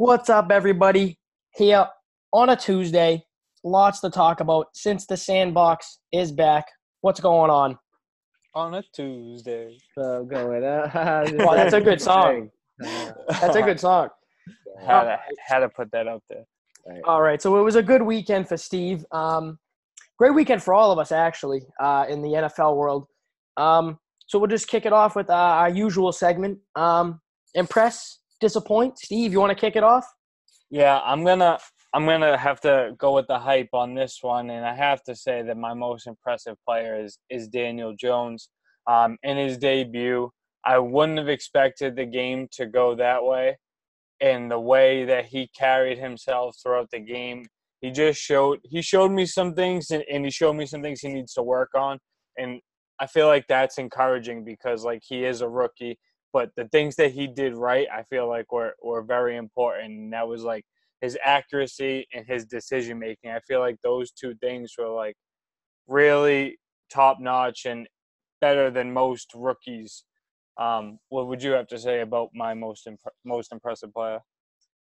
What's up, everybody? Here on a Tuesday, lots to talk about since the sandbox is back. What's going on? On a Tuesday. So going up. Wow, that's a good song. That's a good song. Had to, had to put that out there. All right, so it was a good weekend for Steve. Um, great weekend for all of us, actually, uh, in the NFL world. Um, so we'll just kick it off with uh, our usual segment. Um, impress, disappoint. Steve, you want to kick it off? Yeah, I'm gonna I'm gonna have to go with the hype on this one, and I have to say that my most impressive player is is Daniel Jones. Um, in his debut, I wouldn't have expected the game to go that way, and the way that he carried himself throughout the game, he just showed he showed me some things, and, and he showed me some things he needs to work on, and I feel like that's encouraging because like he is a rookie, but the things that he did right, I feel like were were very important, and that was like his accuracy and his decision making. I feel like those two things were like really top notch and better than most rookies. Um, what would you have to say about my most imp- most impressive player?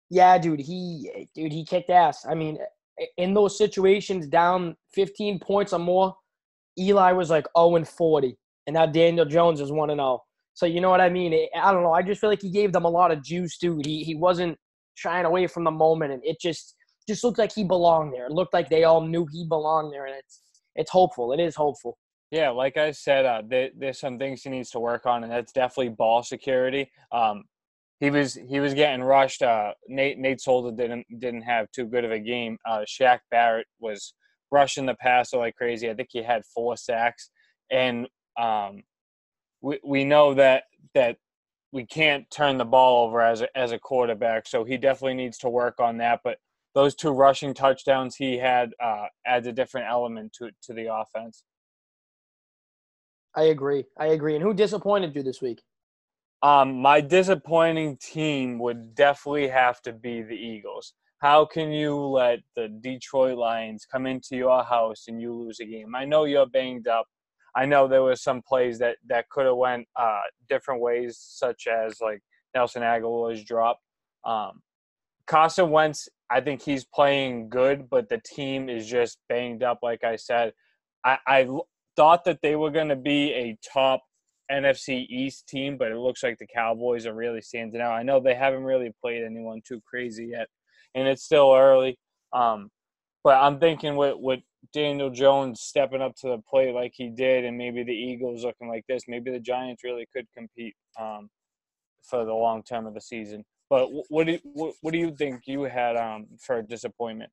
Yeah, dude, he dude he kicked ass. I mean, in those situations, down 15 points or more, Eli was like 0 and 40, and now Daniel Jones is 1 and 0. So you know what I mean? I don't know. I just feel like he gave them a lot of juice, dude. He he wasn't shying away from the moment, and it just just looked like he belonged there. It looked like they all knew he belonged there, and it's it's hopeful. It is hopeful. Yeah, like I said, uh, there, there's some things he needs to work on, and that's definitely ball security. Um, he was he was getting rushed. Uh, Nate Nate Solder didn't didn't have too good of a game. Uh, Shaq Barrett was rushing the passer like crazy. I think he had four sacks, and um, we we know that that we can't turn the ball over as a, as a quarterback. So he definitely needs to work on that. But those two rushing touchdowns he had uh, adds a different element to to the offense. I agree. I agree. And who disappointed you this week? Um, my disappointing team would definitely have to be the Eagles. How can you let the Detroit Lions come into your house and you lose a game? I know you're banged up. I know there was some plays that that could have went uh, different ways, such as like Nelson Agholor's drop. Um, Carson Wentz, I think he's playing good, but the team is just banged up. Like I said, I, I thought that they were going to be a top NFC East team, but it looks like the Cowboys are really standing out. I know they haven't really played anyone too crazy yet, and it's still early. Um, but I'm thinking with with Daniel Jones stepping up to the plate like he did, and maybe the Eagles looking like this, maybe the Giants really could compete um, for the long term of the season. But what do you, what, what do you think you had um, for disappointment?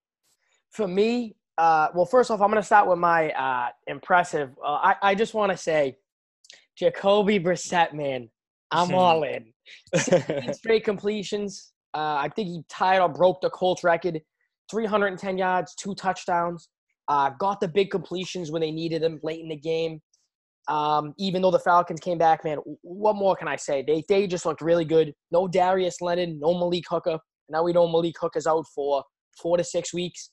For me, uh, well, first off, I'm going to start with my uh, impressive. Uh, I, I just want to say, Jacoby Brissett, man, I'm all in. straight completions. Uh, I think he tied or broke the Colts record. 310 yards, two touchdowns. Uh, got the big completions when they needed them late in the game. Um, even though the Falcons came back, man, what more can I say? They they just looked really good. No Darius Leonard, no Malik Hooker. Now we know Malik Hooker's out for four to six weeks.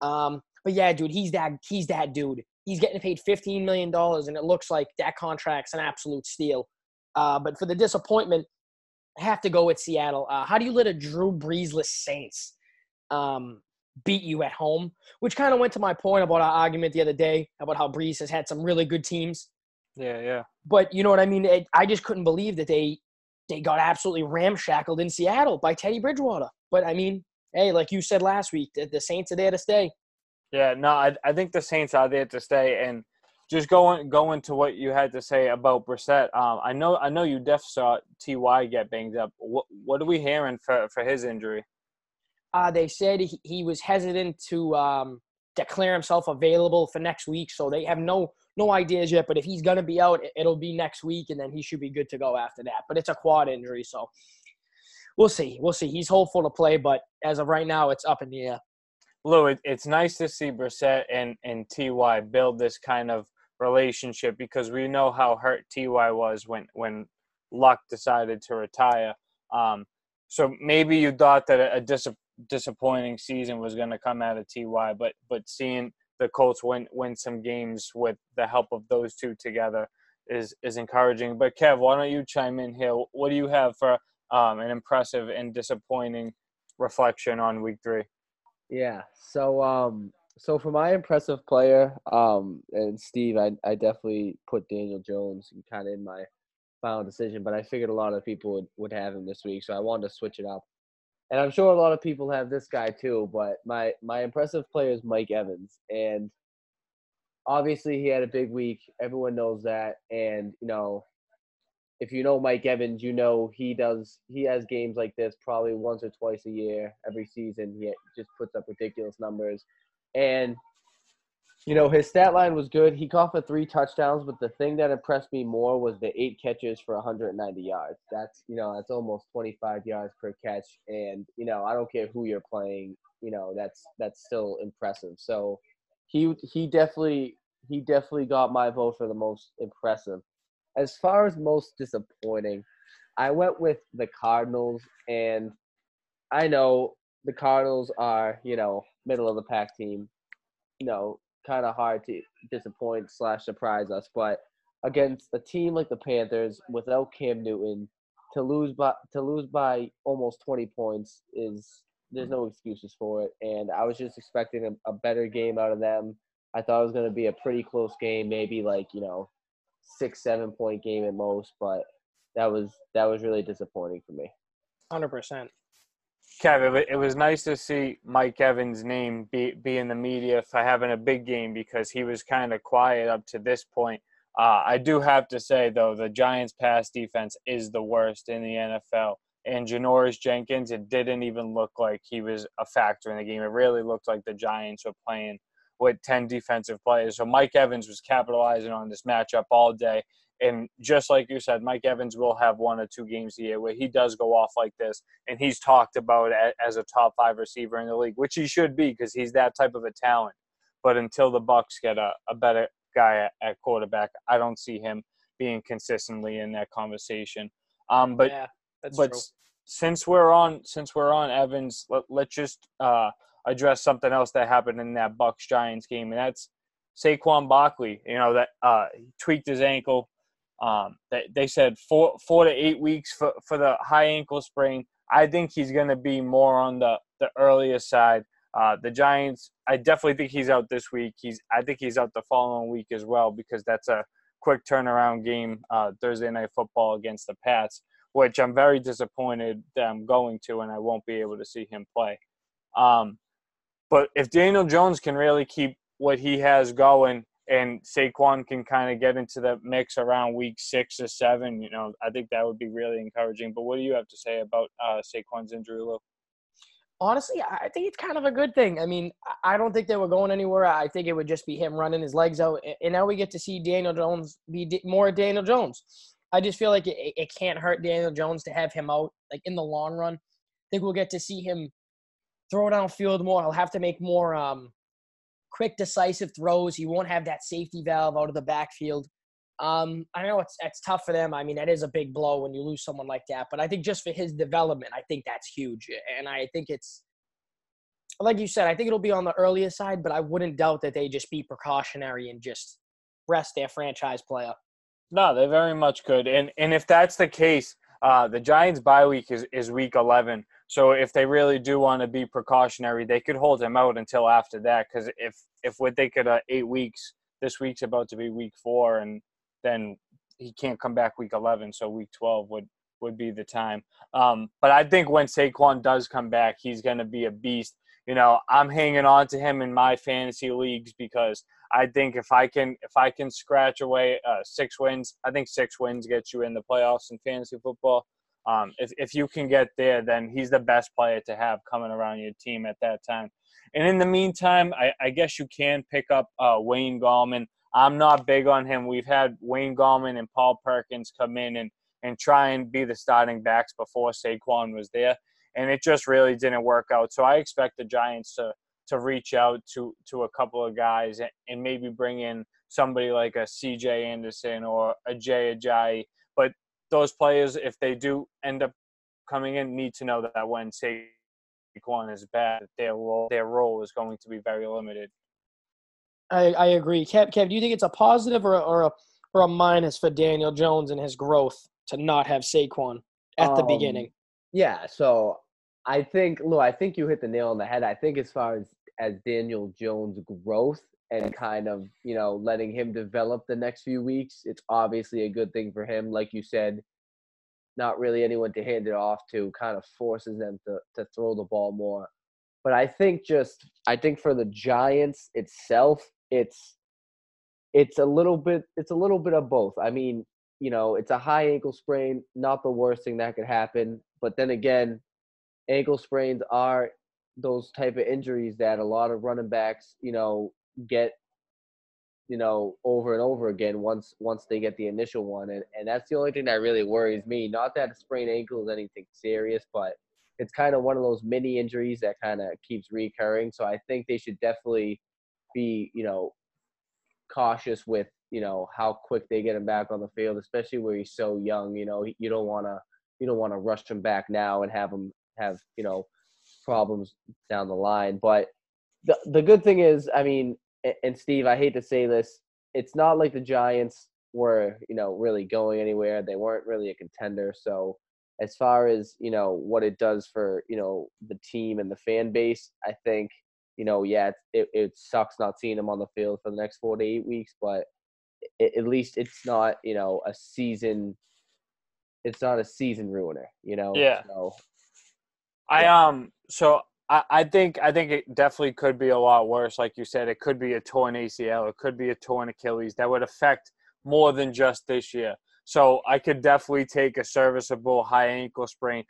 Um, but yeah, dude, he's that he's that dude. He's getting paid fifteen million dollars, and it looks like that contract's an absolute steal. Uh, but for the disappointment, I have to go with Seattle. Uh, how do you let a Drew Breesless Saints um, beat you at home? Which kind of went to my point about our argument the other day about how Brees has had some really good teams. Yeah, yeah. But you know what I mean? It, I just couldn't believe that they they got absolutely ramshackled in Seattle by Teddy Bridgewater. But I mean, hey, like you said last week, the, the Saints are there to stay. Yeah, no, I, I think the Saints are there to stay. And just going going to what you had to say about Brissett, um, I know I know you def saw Ty get banged up. What what are we hearing for for his injury? Uh, they said he, he was hesitant to um, declare himself available for next week, so they have no no ideas yet. But if he's gonna be out, it'll be next week, and then he should be good to go after that. But it's a quad injury, so we'll see. We'll see. He's hopeful to play, but as of right now, it's up in the air. Lou, it, it's nice to see Brissett and and Ty build this kind of relationship because we know how hurt Ty was when when Luck decided to retire. Um, so maybe you thought that a, a dis- disappointing season was going to come out of Ty, but but seeing the Colts win win some games with the help of those two together is is encouraging. But Kev, why don't you chime in here? What do you have for um, an impressive and disappointing reflection on week three. Yeah. So um so for my impressive player, um and Steve, I I definitely put Daniel Jones kind of in my final decision, but I figured a lot of people would, would have him this week, so I wanted to switch it up. And I'm sure a lot of people have this guy too, but my my impressive player is Mike Evans, and obviously he had a big week. Everyone knows that, and you know if you know Mike Evans, you know he does. He has games like this probably once or twice a year, every season. He just puts up ridiculous numbers, and you know his stat line was good. He caught for three touchdowns, but the thing that impressed me more was the eight catches for 190 yards. That's you know that's almost 25 yards per catch, and you know I don't care who you're playing. You know that's that's still impressive. So he he definitely he definitely got my vote for the most impressive as far as most disappointing, I went with the Cardinals, and I know the Cardinals are, you know, middle of the pack team. You know, kind of hard to disappoint slash surprise us, but against a team like the Panthers without Cam Newton, to lose by to lose by almost 20 points is there's no excuses for it. And I was just expecting a, a better game out of them. I thought it was going to be a pretty close game, maybe like you know six seven point game at most, but that was that was really disappointing for me. Hundred percent. Kev, it was nice to see Mike Evans' name be, be in the media for having a big game because he was kind of quiet up to this point. Uh, I do have to say, though, the Giants' pass defense is the worst in the NFL. And Janoris Jenkins, it didn't even look like he was a factor in the game. It really looked like the Giants were playing with 10 defensive players. So Mike Evans was capitalizing on this matchup all day. And just like you said, Mike Evans will have one or two games a year where he does go off like this. And he's talked about as a top five receiver in the league, which he should be because he's that type of a talent. But until the Bucs get a, a better guy at, at, quarterback, I don't see him being consistently in that conversation. Um, but yeah, but true. since we're on since we're on Evans, let, let's just uh, – address something else that happened in that Bucs Giants game, and that's Saquon Barkley. You know that uh, he tweaked his ankle. Um, they, they said four four to eight weeks for, for the high ankle sprain. I think he's going to be more on the the earlier side. Uh, the Giants, I definitely think he's out this week. He's I think he's out the following week as well because that's a quick turnaround game uh, Thursday night football against the Pats, which I'm very disappointed that I'm going to and I won't be able to see him play. Um, but if Daniel Jones can really keep what he has going and Saquon can kind of get into the mix around week six or seven, you know, I think that would be really encouraging. But what do you have to say about uh, Saquon's injury, Lou? Honestly, I think it's kind of a good thing. I mean, I don't think they were going anywhere. I think it would just be him running his legs out, and now we get to see Daniel Jones be more Daniel Jones. I just feel like it, it can't hurt Daniel Jones to have him out, like in the long run. I think we'll get to see him throw downfield more. He'll have to make more um, quick, decisive throws. He won't have that safety valve out of the backfield. Um, I know it's it's tough for them. I mean, that is a big blow when you lose someone like that. But I think just for his development, I think that's huge. And I think it's like you said. I think it'll be on the earlier side, but I wouldn't doubt that they just be precautionary and just rest their franchise player. No, they very much could. And and if that's the case, uh, the Giants' bye week is, is week 11. So if they really do want to be precautionary, they could hold him out until after that. Because if if what they could uh, eight weeks, this week's about to be week four, and then he can't come back week 11. So week 12 would would be the time. Um, but I think when Saquon does come back, he's going to be a beast. You know, I'm hanging on to him in my fantasy leagues because I think if I can if I can scratch away uh, six wins, I think six wins gets you in the playoffs in fantasy football. Um, if if you can get there, then he's the best player to have coming around your team at that time. And in the meantime, I, I guess you can pick up uh, Wayne Gallman. I'm not big on him. We've had Wayne Gallman and Paul Perkins come in and and try and be the starting backs before Saquon was there, and it just really didn't work out. So I expect the Giants to to reach out to to a couple of guys and, and maybe bring in somebody like a CJ Anderson or a Jay Ajayi. But those players, if they do end up coming in, need to know that when Saquon is bad, their role their role is going to be very limited. I, I agree. Kev, Kev, do you think it's a positive or a, or a or a minus for Daniel Jones and his growth to not have Saquon at the um, beginning? Yeah, so I think, Lou, I think you hit the nail on the head. I think as far as as Daniel Jones' growth and kind of you know letting him develop the next few weeks, it's obviously a good thing for him. Like you said, not really anyone to hand it off to, kind of forces them to to throw the ball more. But I think just I think for the Giants itself, it's it's a little bit it's a little bit of both. I mean, you know, it's a high ankle sprain, not the worst thing that could happen. But then again, ankle sprains are those type of injuries that a lot of running backs, you know, get you know over and over again once once they get the initial one and, and that's the only thing that really worries me not that a sprained ankle is anything serious but it's kind of one of those mini injuries that kind of keeps recurring so i think they should definitely be you know cautious with you know how quick they get him back on the field especially where he's so young you know you don't want to you don't want to rush him back now and have him have you know problems down the line. But the the good thing is, I mean, and Steve, I hate to say this, it's not like the Giants were you know really going anywhere. They weren't really a contender. So as far as you know what it does for you know the team and the fan base, I think you know yeah it it sucks not seeing them on the field for the next four to eight weeks, but it, at least it's not you know a season it's not a season ruiner, you know. Yeah. So I um so I, I think I think it definitely could be a lot worse. Like you said, it could be a torn ACL, it could be a torn Achilles that would affect more than just this year. So I could definitely take a serviceable high ankle sprain.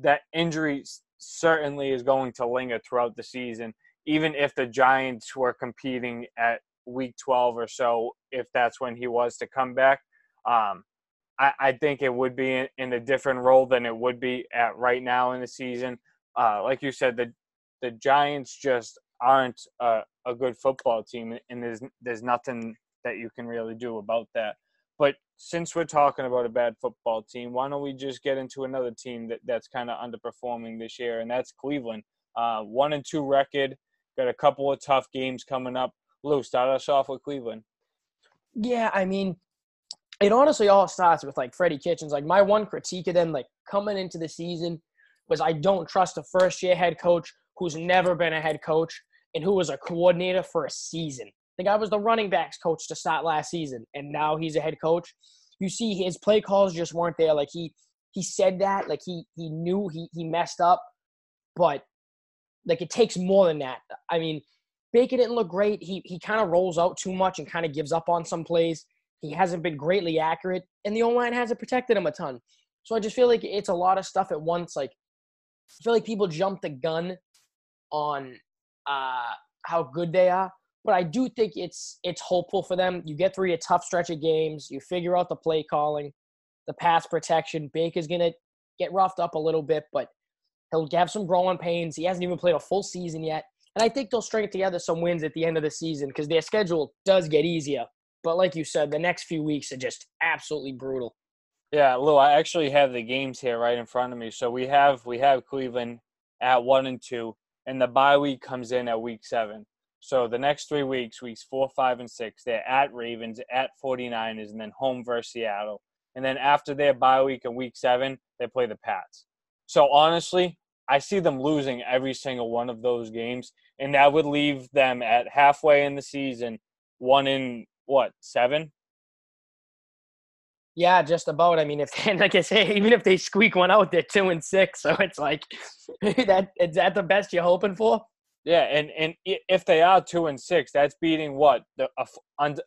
That injury certainly is going to linger throughout the season, even if the Giants were competing at week 12 or so, if that's when he was to come back. Um, I, I think it would be in, in, a different role than it would be at right now in the season. Uh, like you said, the the Giants just aren't a, a good football team, and there's there's nothing that you can really do about that. But since we're talking about a bad football team, why don't we just get into another team that, that's kind of underperforming this year, and that's Cleveland. Uh, one and two record, got a couple of tough games coming up. Lou, start us off with Cleveland. Yeah, I mean, it honestly all starts with like Freddie Kitchens. Like my one critique of them, like coming into the season, was I don't trust a first year head coach who's never been a head coach and who was a coordinator for a season. The guy was the running backs coach to start last season, and now he's a head coach. You see, his play calls just weren't there. Like he he said that, like he he knew he he messed up, but like it takes more than that. I mean, Baker didn't look great. He he kind of rolls out too much and kind of gives up on some plays. He hasn't been greatly accurate, and the O line hasn't protected him a ton. So I just feel like it's a lot of stuff at once. Like I feel like people jump the gun on uh, how good they are, but I do think it's it's hopeful for them. You get through a tough stretch of games. You figure out the play calling, the pass protection. Baker's gonna get roughed up a little bit, but he'll have some growing pains. He hasn't even played a full season yet, and I think they'll string together some wins at the end of the season because their schedule does get easier. But like you said, the next few weeks are just absolutely brutal. Yeah, Lou, I actually have the games here right in front of me. So we have we have Cleveland at one and two, and the bye week comes in at week seven. So the next three weeks, weeks four, five, and six, they're at Ravens, at 49ers, and then home versus Seattle. And then after their bye week in week seven, they play the Pats. So honestly, I see them losing every single one of those games, and that would leave them at halfway in the season, one in what seven? Yeah, just about. I mean, if like I say, even if they squeak one out, they're two and six. So it's like that. Is that the best you're hoping for? Yeah, and and if they are two and six, that's beating what the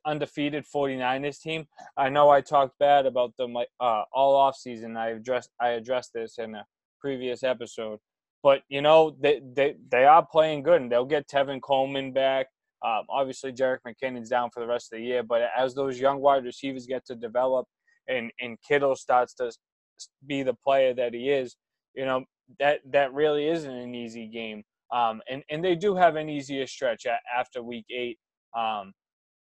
undefeated 49ers team. I know I talked bad about them like uh, all off season. I addressed I addressed this in a previous episode, but you know they they they are playing good, and they'll get Tevin Coleman back. Um, obviously, Jerick McKinnon's down for the rest of the year, but as those young wide receivers get to develop and, and Kittle starts to be the player that he is, you know, that, that really isn't an easy game. Um, and, and they do have an easier stretch after week eight. Um,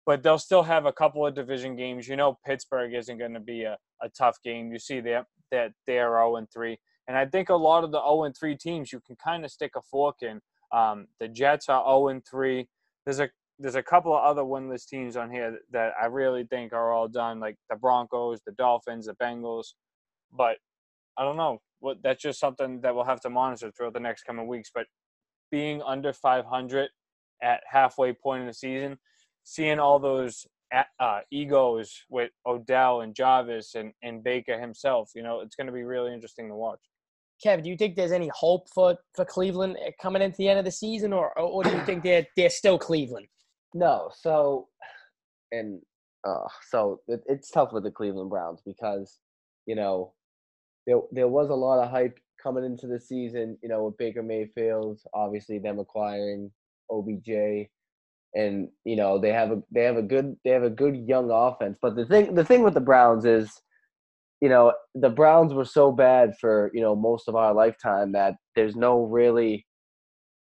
but they'll still have a couple of division games. You know, Pittsburgh isn't going to be a, a tough game. You see that, that they're 0 and 3. And I think a lot of the 0 and 3 teams you can kind of stick a fork in. Um, the Jets are 0 and 3 there's a there's a couple of other winless teams on here that I really think are all done, like the Broncos, the Dolphins, the Bengals. But I don't know. what that's just something that we'll have to monitor throughout the next coming weeks. But being under 500 at halfway point in the season, seeing all those uh, egos with Odell and Jarvis and, and Baker himself, you know, it's going to be really interesting to watch. Kev, do you think there's any hope for, for Cleveland eh, coming into the end of the season, or, or do you think they're they're still Cleveland? No, so and uh, so it, it's tough with the Cleveland Browns because you know there there was a lot of hype coming into the season. You know, with Baker Mayfield, obviously them acquiring OBJ, and you know they have a they have a good they have a good young offense. But the thing the thing with the Browns is, you know, the Browns were so bad for you know most of our lifetime that there's no really,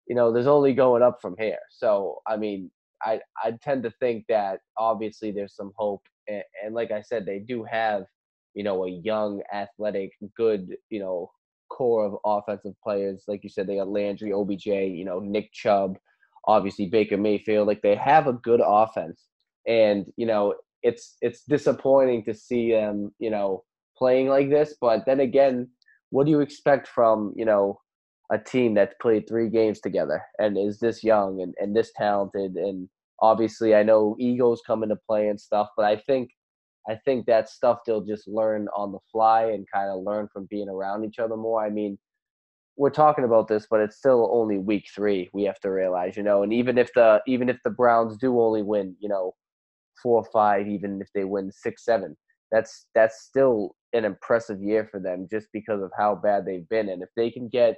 you know, there's only going up from here. So I mean, I I tend to think that obviously there's some hope, and, and like I said, they do have you know a young, athletic, good you know core of offensive players. Like you said, they got Landry, OBJ, you know Nick Chubb, obviously Baker Mayfield. Like they have a good offense, and you know it's it's disappointing to see them you know playing like this. But then again, what do you expect from you know a team that's played three games together and is this young and, and this talented and obviously I know egos come into play and stuff, but I think I think that stuff they'll just learn on the fly and kind of learn from being around each other more. I mean, we're talking about this, but it's still only week three. We have to realize, you know, and even if the even if the Browns do only win, you know, four or five, even if they win six, seven, that's that's still an impressive year for them just because of how bad they've been. And if they can get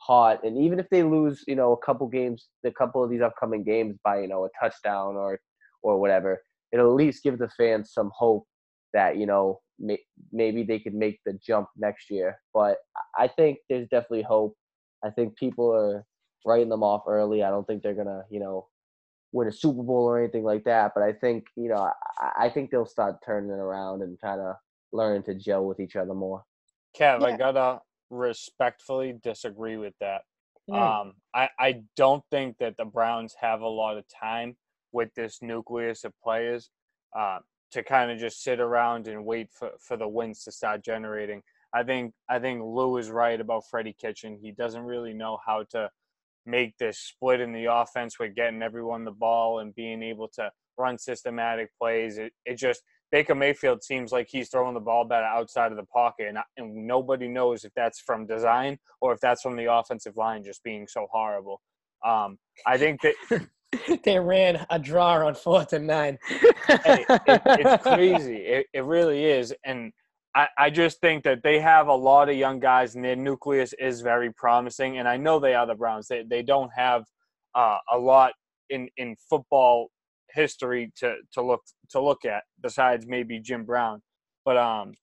hot. And even if they lose, you know, a couple games, a couple of these upcoming games by, you know, a touchdown or or whatever, it'll at least give the fans some hope that you know may, maybe they could make the jump next year. But I think there's definitely hope. I think people are writing them off early. I don't think they're gonna, you know, win a Super Bowl or anything like that. But I think, you know, I, I think they'll start turning it around and kind of learn to gel with each other more. Kev, yeah. I gotta respectfully disagree with that. Mm. Um, I, I don't think that the Browns have a lot of time with this nucleus of players uh, to kind of just sit around and wait for, for the wins to start generating. I think I think Lou is right about Freddie Kitchen. He doesn't really know how to make this split in the offense with getting everyone the ball and being able to run systematic plays. It, it just Baker Mayfield seems like he's throwing the ball better outside of the pocket, and, and nobody knows if that's from design or if that's from the offensive line just being so horrible. Um, I think that they ran a draw on fourth and nine. hey, it, it's crazy. It, it really is, and I, I just think that they have a lot of young guys, and their nucleus is very promising. And I know they are the Browns. They they don't have uh, a lot in in football history to to look to look at besides maybe Jim Brown. But um,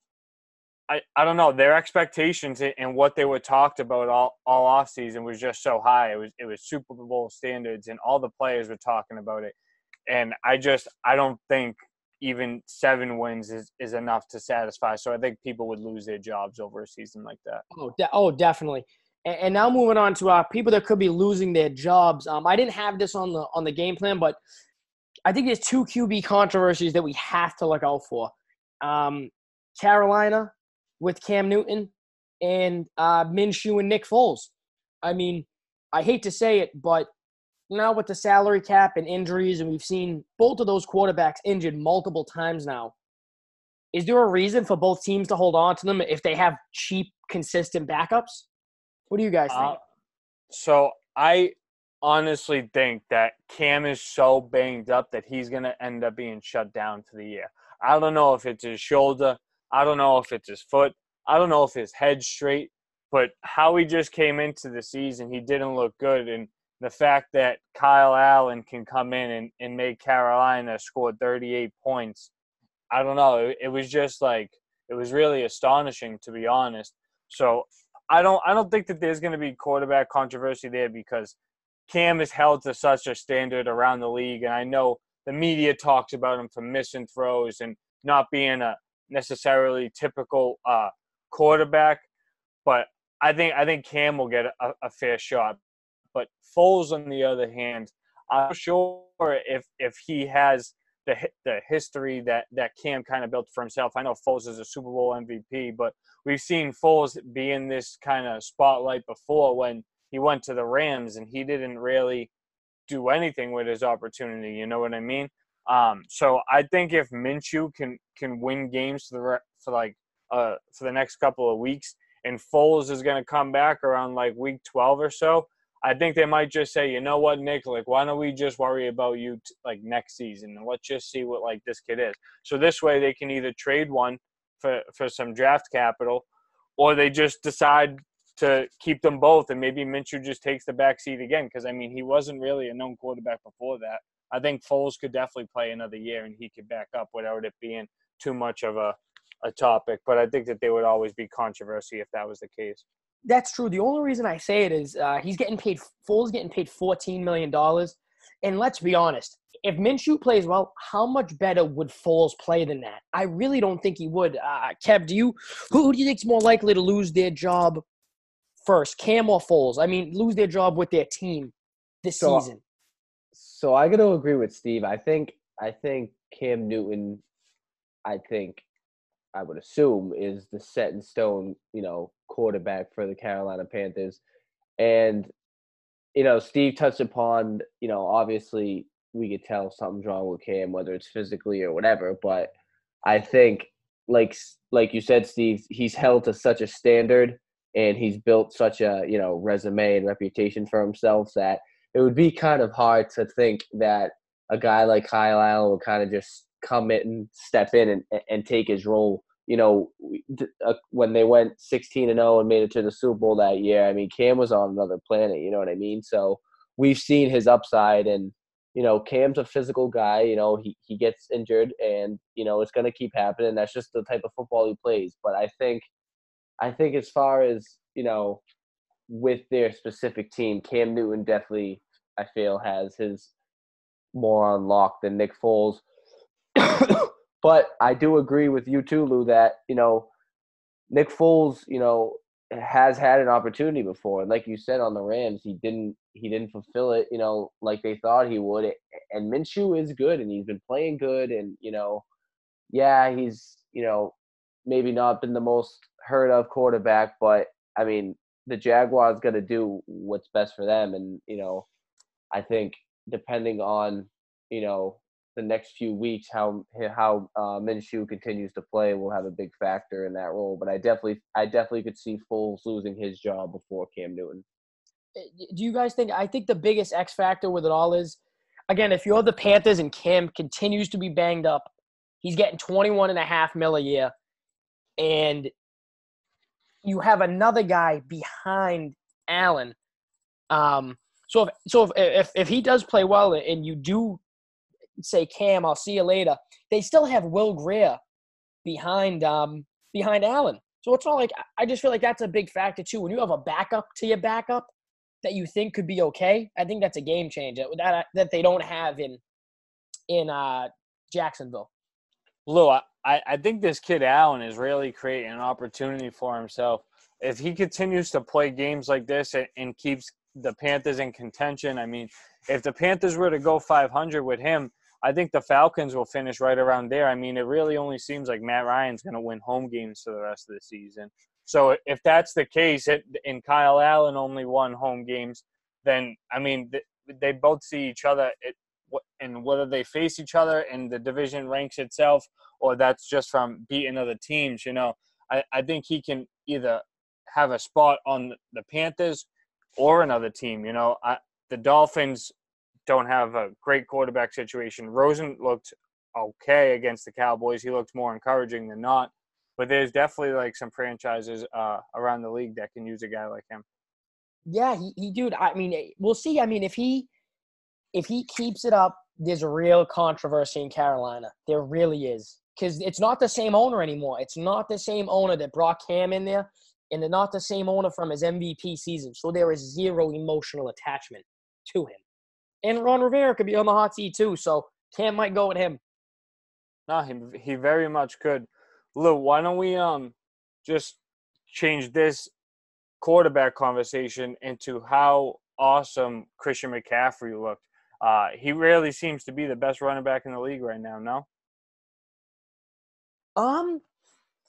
I I don't know their expectations and what they were talked about all all off season was just so high. It was it was Super Bowl standards, and all the players were talking about it. And I just I don't think even seven wins is, is enough to satisfy. So I think people would lose their jobs over a season like that. Oh, de- oh, definitely. And, and, now moving on to uh, people that could be losing their jobs. Um, I didn't have this on the on the game plan, but I think there's two QB controversies that we have to look out for. Um, Carolina with Cam Newton and uh, Minshew and Nick Foles. I mean, I hate to say it, but now with the salary cap and injuries, and we've seen both of those quarterbacks injured multiple times now. Is there a reason for both teams to hold on to them if they have cheap, consistent backups? What do you guys think? Uh, so I honestly think that Cam is so banged up that he's going to end up being shut down for the year. I don't know if it's his shoulder. I don't know if it's his foot. I don't know if his head's straight. But how he just came into the season, he didn't look good. And the fact that Kyle Allen can come in and, and make Carolina score 38 points, I don't know. It, it was just like, it was really astonishing, to be honest. So I don't I don't think that there's going to be quarterback controversy there because Cam is held to such a standard around the league, and I know the media talks about him for missing throws and not being a necessarily typical uh, quarterback. But I think I think Cam will get a, a fair shot. But Foles, on the other hand, I'm sure if if he has the the history that that Cam kind of built for himself. I know Foles is a Super Bowl MVP, but we've seen Foles be in this kind of spotlight before when he went to the Rams and he didn't really do anything with his opportunity. You know what I mean? Um, so I think if Minshew can can win games for the for like uh for the next couple of weeks, and Foles is going to come back around like week twelve or so, I think they might just say, you know what, Nick, like why don't we just worry about you t- like next season and let's just see what like this kid is. So this way they can either trade one for for some draft capital, or they just decide to keep them both, and maybe Minshew just takes the back seat again. Because I mean, he wasn't really a known quarterback before that. I think Foles could definitely play another year, and he could back up without it being too much of a a topic. But I think that there would always be controversy if that was the case. That's true. The only reason I say it is uh, he's getting paid. Foles getting paid fourteen million dollars, and let's be honest. If Minshew plays well, how much better would Foles play than that? I really don't think he would. Uh, Kev, do you who, who do you think's more likely to lose their job first, Cam or Foles? I mean, lose their job with their team this So, uh, season. So I got to agree with Steve. I think I think Cam Newton, I think I would assume is the set in stone, you know, quarterback for the Carolina Panthers. And you know, Steve touched upon, you know, obviously we could tell something's wrong with Cam, whether it's physically or whatever. But I think, like like you said, Steve, he's held to such a standard, and he's built such a you know resume and reputation for himself that it would be kind of hard to think that a guy like Kyle Allen would kind of just come in and step in and, and take his role. You know, uh, when they went 16 and 0 and made it to the Super Bowl that year, I mean, Cam was on another planet. You know what I mean? So we've seen his upside, and you know, Cam's a physical guy. You know, he he gets injured, and you know, it's going to keep happening. That's just the type of football he plays. But I think, I think as far as you know, with their specific team, Cam Newton definitely I feel has his more on lock than Nick Foles. but I do agree with you too, Lou, that you know Nick Foles, you know, has had an opportunity before, and like you said on the Rams, he didn't he didn't fulfill it, you know, like they thought he would. And Minshew is good, and he's been playing good, and you know, yeah, he's you know maybe not been the most heard of quarterback, but I mean the Jaguars going to do what's best for them, and you know, I think depending on you know the next few weeks how how uh, Minshew continues to play will have a big factor in that role. But I definitely I definitely could see Foles losing his job before Cam Newton. Do you guys think? I think the biggest X factor with it all is, again, if you're the Panthers and Cam continues to be banged up, he's getting 21 and a half mil a year, and you have another guy behind Allen. Um, so if so if, if if he does play well and you do say Cam, I'll see you later. They still have Will Grier behind um behind Allen. So it's not like I just feel like that's a big factor too. When you have a backup to your backup that you think could be okay, I think that's a game changer that that they don't have in in uh Jacksonville. Lou, I, I think this kid Allen is really creating an opportunity for himself. If he continues to play games like this and, and keeps the Panthers in contention, I mean, if the Panthers were to go 500 with him, I think the Falcons will finish right around there. I mean, it really only seems like Matt Ryan's going to win home games for the rest of the season. So if that's the case, it, and Kyle Allen only won home games, then I mean they both see each other, and whether they face each other and the division ranks itself, or that's just from beating other teams. You know, I, I think he can either have a spot on the Panthers or another team. You know, I, the Dolphins don't have a great quarterback situation. Rosen looked okay against the Cowboys. He looked more encouraging than not. But there's definitely like some franchises uh, around the league that can use a guy like him. Yeah, he, he dude. I mean, we'll see. I mean, if he if he keeps it up, there's a real controversy in Carolina. There really is because it's not the same owner anymore. It's not the same owner that brought Cam in there, and they're not the same owner from his MVP season. So there is zero emotional attachment to him. And Ron Rivera could be on the hot seat too. So Cam might go with him. No, he he very much could. Lou, why don't we um just change this quarterback conversation into how awesome Christian McCaffrey looked. Uh, he really seems to be the best running back in the league right now. No. Um,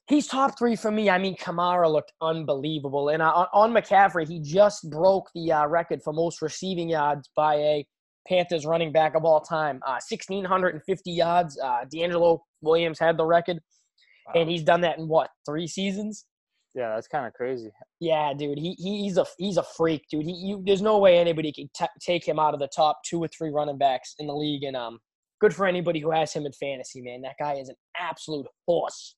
he's top three for me. I mean, Kamara looked unbelievable, and uh, on McCaffrey, he just broke the uh, record for most receiving yards by a Panthers running back of all time. Uh, 1,650 yards. Uh, DeAngelo Williams had the record, wow. and he's done that in what three seasons? Yeah, that's kind of crazy. Yeah, dude, he, he's a he's a freak, dude. He you, there's no way anybody can t- take him out of the top two or three running backs in the league, and um, good for anybody who has him in fantasy, man. That guy is an absolute horse.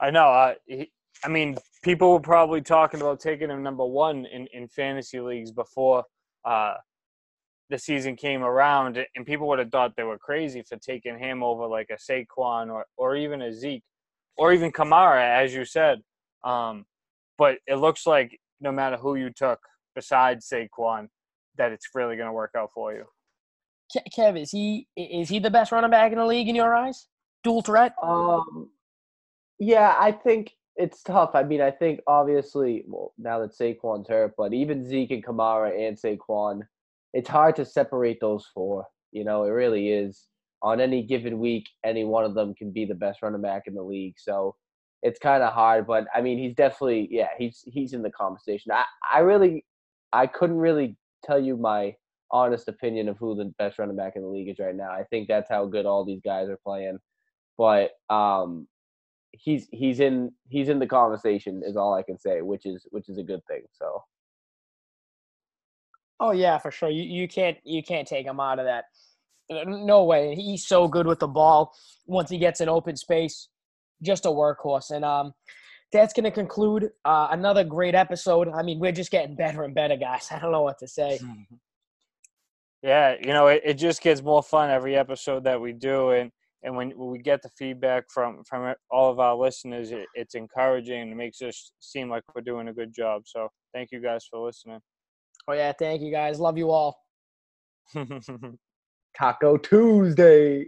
I know. Uh, he, I mean, people were probably talking about taking him number one in, in fantasy leagues before uh, the season came around, and people would have thought they were crazy for taking him over like a Saquon or, or even a Zeke or even Kamara, as you said. Um, but it looks like no matter who you took besides Saquon, that it's really going to work out for you. Kev, is he is he the best running back in the league in your eyes? Dual threat? Um, yeah, I think it's tough. I mean, I think obviously, well, now that Saquon's hurt, but even Zeke and Kamara and Saquon, it's hard to separate those four. You know, it really is. On any given week, any one of them can be the best running back in the league. So it's kind of hard. But I mean, he's definitely yeah, he's he's in the conversation. I I really I couldn't really tell you my honest opinion of who the best running back in the league is right now. I think that's how good all these guys are playing. But um, he's he's in he's in the conversation is all I can say, which is which is a good thing. So. Oh yeah, for sure. You you can't you can't take him out of that. No way. He's so good with the ball. Once he gets in open space, just a workhorse. And um, that's going to conclude uh, another great episode. I mean, we're just getting better and better, guys. I don't know what to say. Yeah, you know, it, it just gets more fun every episode that we do, and and when, we get the feedback from from all of our listeners, it, it's encouraging and it makes us seem like we're doing a good job. So thank you guys for listening. Oh yeah, thank you guys. Love you all. Taco Tuesday.